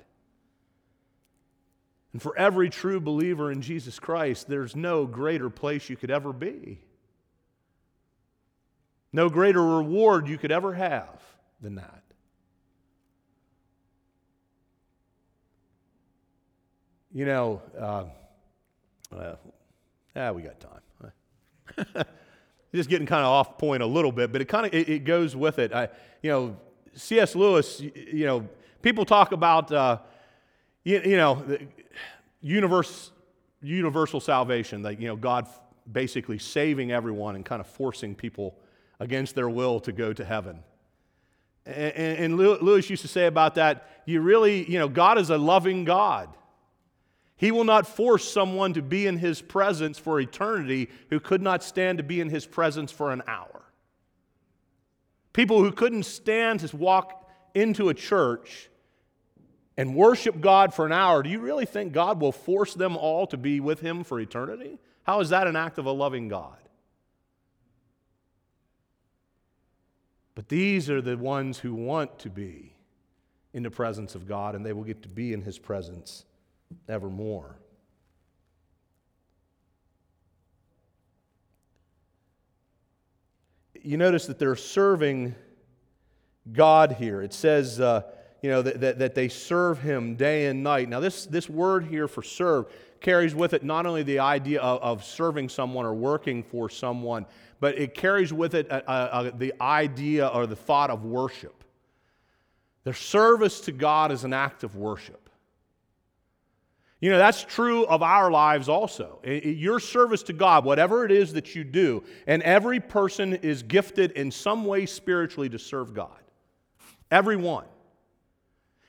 And for every true believer in Jesus Christ, there's no greater place you could ever be. No greater reward you could ever have than that. You know, uh, uh, ah, we got time. Just getting kind of off point a little bit, but it kind of it, it, goes with it. I, you know, C.S. Lewis. You know, people talk about uh, you, you know universe, universal salvation, That you know, God basically saving everyone and kind of forcing people against their will to go to heaven. And, and Lewis used to say about that, you really, you know, God is a loving God. He will not force someone to be in his presence for eternity who could not stand to be in his presence for an hour. People who couldn't stand to walk into a church and worship God for an hour, do you really think God will force them all to be with Him for eternity? How is that an act of a loving God? But these are the ones who want to be in the presence of God, and they will get to be in His presence evermore. You notice that they're serving God here. It says, uh, you know, that, that, that, they serve Him day and night. Now, this, this word here for serve carries with it not only the idea of, of serving someone or working for someone, but it carries with it a, a, a, the idea or the thought of worship. Their service to God is an act of worship. You know, that's true of our lives also. Your service to God, whatever it is that you do, and every person is gifted in some way spiritually to serve God. Everyone.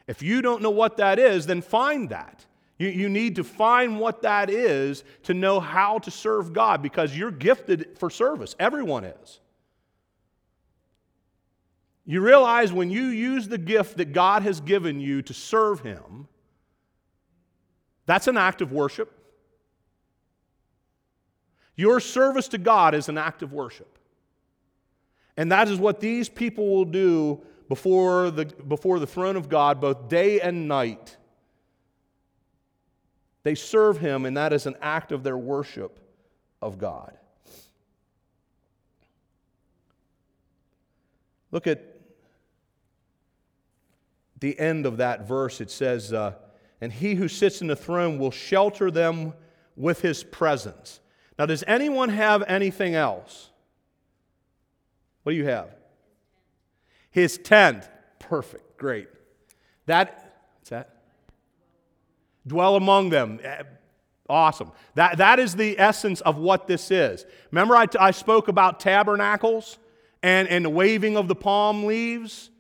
If you don't know what that is, then find that. You, you need to find what that is to know how to serve God because you're gifted for service. Everyone is. You realize when you use the gift that God has given you to serve Him, that's an act of worship. Your service to God is an act of worship. And that is what these people will do before the, before the throne of God, both day and night. They serve him, and that is an act of their worship of God. Look at the end of that verse. It says, uh, And he who sits in the throne will shelter them with his presence. Now, does anyone have anything else? What do you have? His tent. Perfect. Great. That, what's that? dwell among them. Eh, awesome. That, that is the essence of what this is. Remember, I, I spoke about tabernacles and, and the waving of the palm leaves?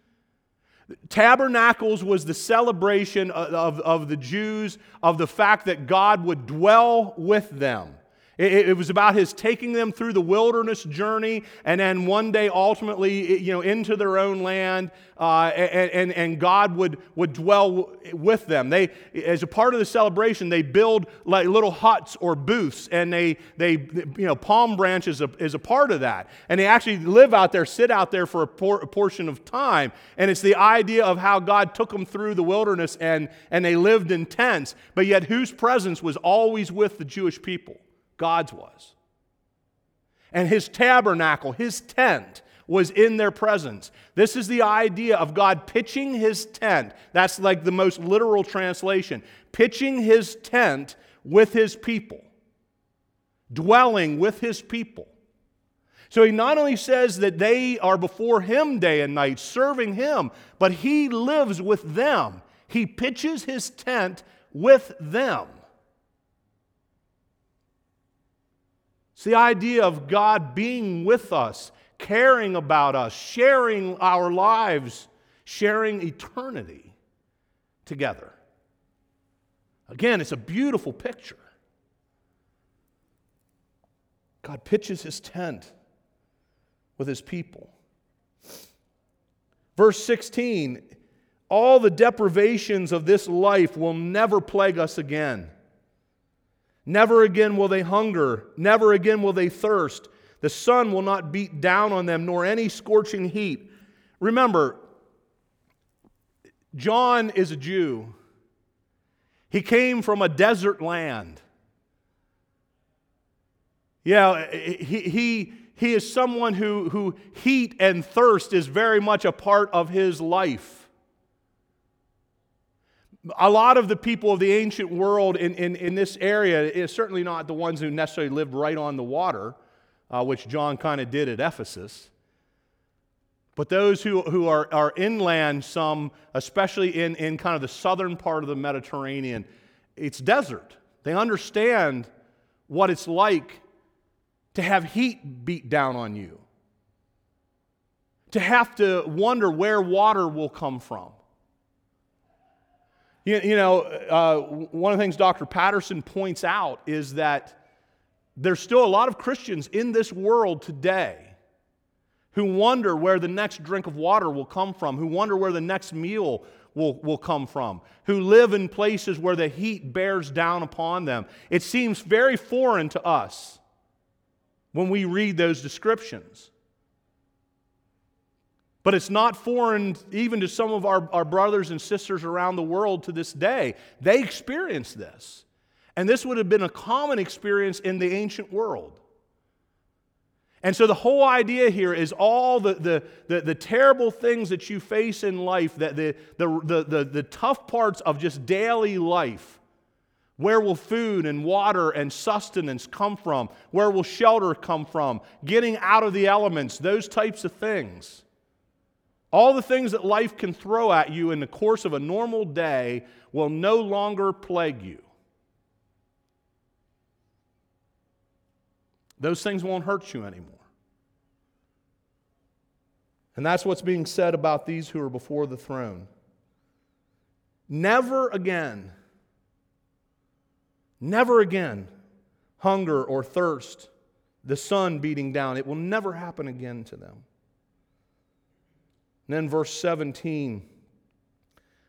Tabernacles was the celebration of, of, of the Jews of the fact that God would dwell with them. It, it, was about his taking them through the wilderness journey and then one day ultimately you know, into their own land, uh, and, and, and, God would, would dwell with them. They, as a part of the celebration, they build like little huts or booths, and they, they you know, palm branches is a, part of that. And they actually live out there, sit out there for a, por- a portion of time. And it's the idea of how God took them through the wilderness and, and they lived in tents, but yet whose presence was always with the Jewish people. God's was. And his tabernacle, his tent, was in their presence. This is the idea of God pitching his tent. That's like the most literal translation. Pitching his tent with his people, dwelling with his people. So he not only says that they are before him day and night, serving him, but he lives with them. He pitches his tent with them. It's the idea of God being with us, caring about us, sharing our lives, sharing eternity together. Again, it's a beautiful picture. God pitches his tent with his people. Verse 16 all the deprivations of this life will never plague us again. Never again will they hunger. Never again will they thirst. The sun will not beat down on them, nor any scorching heat. Remember, John is a Jew. He came from a desert land. Yeah, he, he, he is someone who, who heat and thirst is very much a part of his life a lot of the people of the ancient world in, in, in this area is certainly not the ones who necessarily lived right on the water, uh, which John kind of did at Ephesus. But those who, who are, are inland, some, especially in, in kind of the southern part of the Mediterranean, it's desert. They understand what it's like to have heat beat down on you, to have to wonder where water will come from. You, you know, uh, one of the things Dr. Patterson points out is that there's still a lot of Christians in this world today who wonder where the next drink of water will come from, who wonder where the next meal will, will come from, who live in places where the heat bears down upon them. It seems very foreign to us when we read those descriptions. But it's not foreign even to some of our, our brothers and sisters around the world to this day. They experience this. And this would have been a common experience in the ancient world. And so the whole idea here is all the, the, the, the, terrible things that you face in life, that the, the, the, the, the tough parts of just daily life. Where will food and water and sustenance come from? Where will shelter come from? Getting out of the elements, those types of things. All the things that life can throw at you in the course of a normal day will no longer plague you. Those things won't hurt you anymore. And that's what's being said about these who are before the throne. Never again, never again, hunger or thirst, the sun beating down. It will never happen again to them. And then verse 17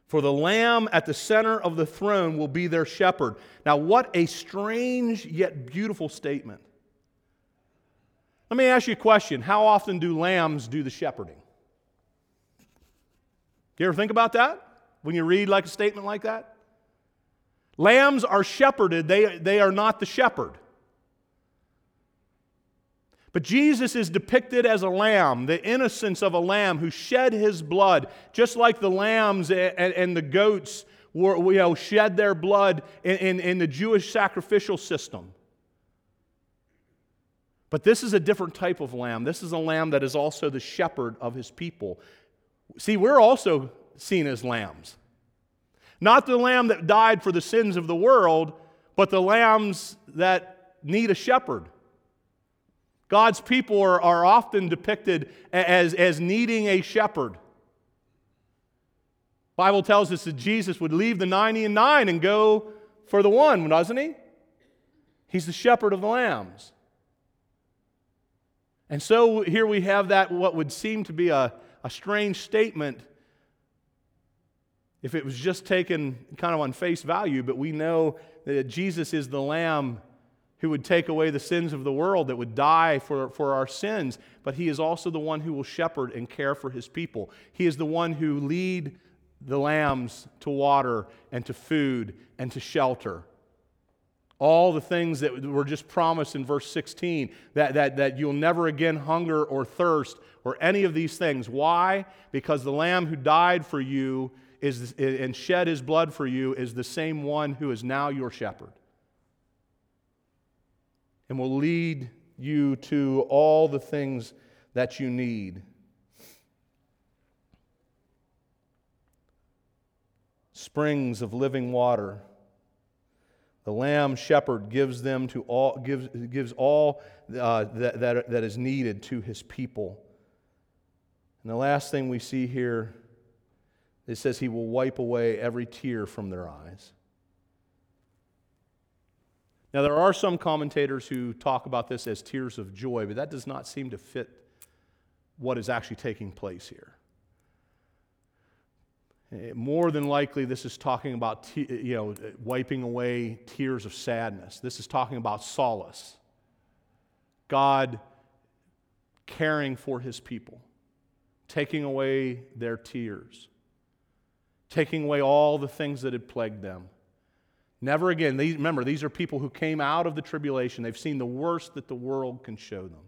For the Lamb at the center of the throne will be their shepherd. Now, what a strange yet beautiful statement. Let me ask you a question How often do lambs do the shepherding? You ever think about that when you read like a statement like that? Lambs are shepherded, they, they are not the shepherd. But Jesus is depicted as a lamb, the innocence of a lamb who shed his blood, just like the lambs and, the goats were, you know, shed their blood in, in, in the Jewish sacrificial system. But this is a different type of lamb. This is a lamb that is also the shepherd of his people. See, we're also seen as lambs. Not the lamb that died for the sins of the world, but the lambs that need a shepherd. God's people are, are often depicted as, as needing a shepherd. Bible tells us that Jesus would leave the 90 and 9 and go for the one, doesn't he? He's the shepherd of the lambs. And so here we have that, what would seem to be a, a strange statement if it was just taken kind of on face value, but we know that Jesus is the Lamb who would take away the sins of the world, that would die for, for our sins, but he is also the one who will shepherd and care for his people. He is the one who lead the lambs to water and to food and to shelter all the things that were just promised in verse 16 that, that, that you'll never again hunger or thirst or any of these things. Why? Because the Lamb who died for you is, and shed his blood for you is the same one who is now your shepherd and will lead you to all the things that you need. Springs of living water the lamb shepherd gives them to all, gives, gives all uh, that, that, that is needed to his people. And the last thing we see here, it says he will wipe away every tear from their eyes. Now, there are some commentators who talk about this as tears of joy, but that does not seem to fit what is actually taking place here. Eh, more than likely, this is talking about you know, wiping away tears of sadness. This is talking about solace. God caring for his people, taking away their tears, taking away all the things that had plagued them. Never again. These, remember, these are people who came out of the tribulation. They've seen the worst that the world can show them.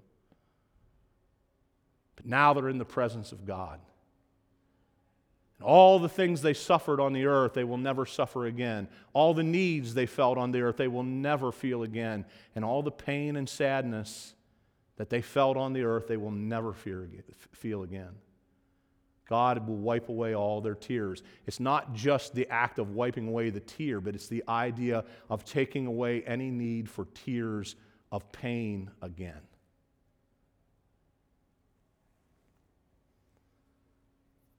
But now they're in the presence of God. All the things they suffered on the earth, they will never suffer again. All the needs they felt on the earth, they will never feel again. And all the pain and sadness that they felt on the earth, they will never feel again. God will wipe away all their tears. It's not just the act of wiping away the tear, but it's the idea of taking away any need for tears of pain again.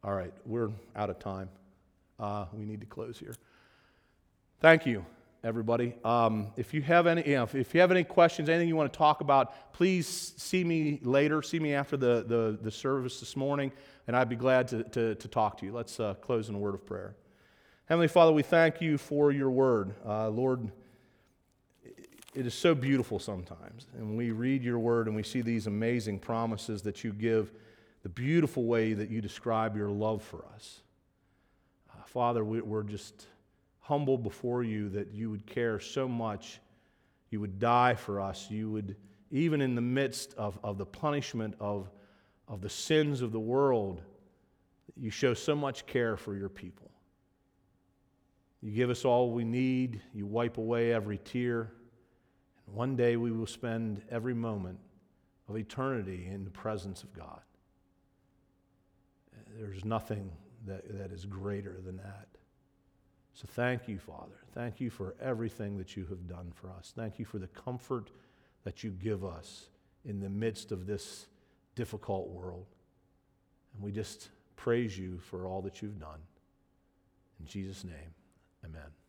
All right, we're out of time. Uh, we need to close here. Thank you everybody. Um, if you have any, you know, if, if, you have any questions, anything you want to talk about, please see me later. See me after the, the, the service this morning, and I'd be glad to, to, to talk to you. Let's uh, close in a word of prayer. Heavenly Father, we thank you for your word. Uh, Lord, it is so beautiful sometimes. And we read your word and we see these amazing promises that you give, the beautiful way that you describe your love for us. Uh, Father, we, we're just humble before you that you would care so much. You would die for us. You would, even in the midst of, of the punishment of, of the sins of the world, you show so much care for your people. You give us all we need. You wipe away every tear. And one day we will spend every moment of eternity in the presence of God. There's nothing that, that is greater than that. So thank you, Father. Thank you for everything that you have done for us. Thank you for the comfort that you give us in the midst of this difficult world. And we just praise you for all that you've done. In Jesus' name, amen.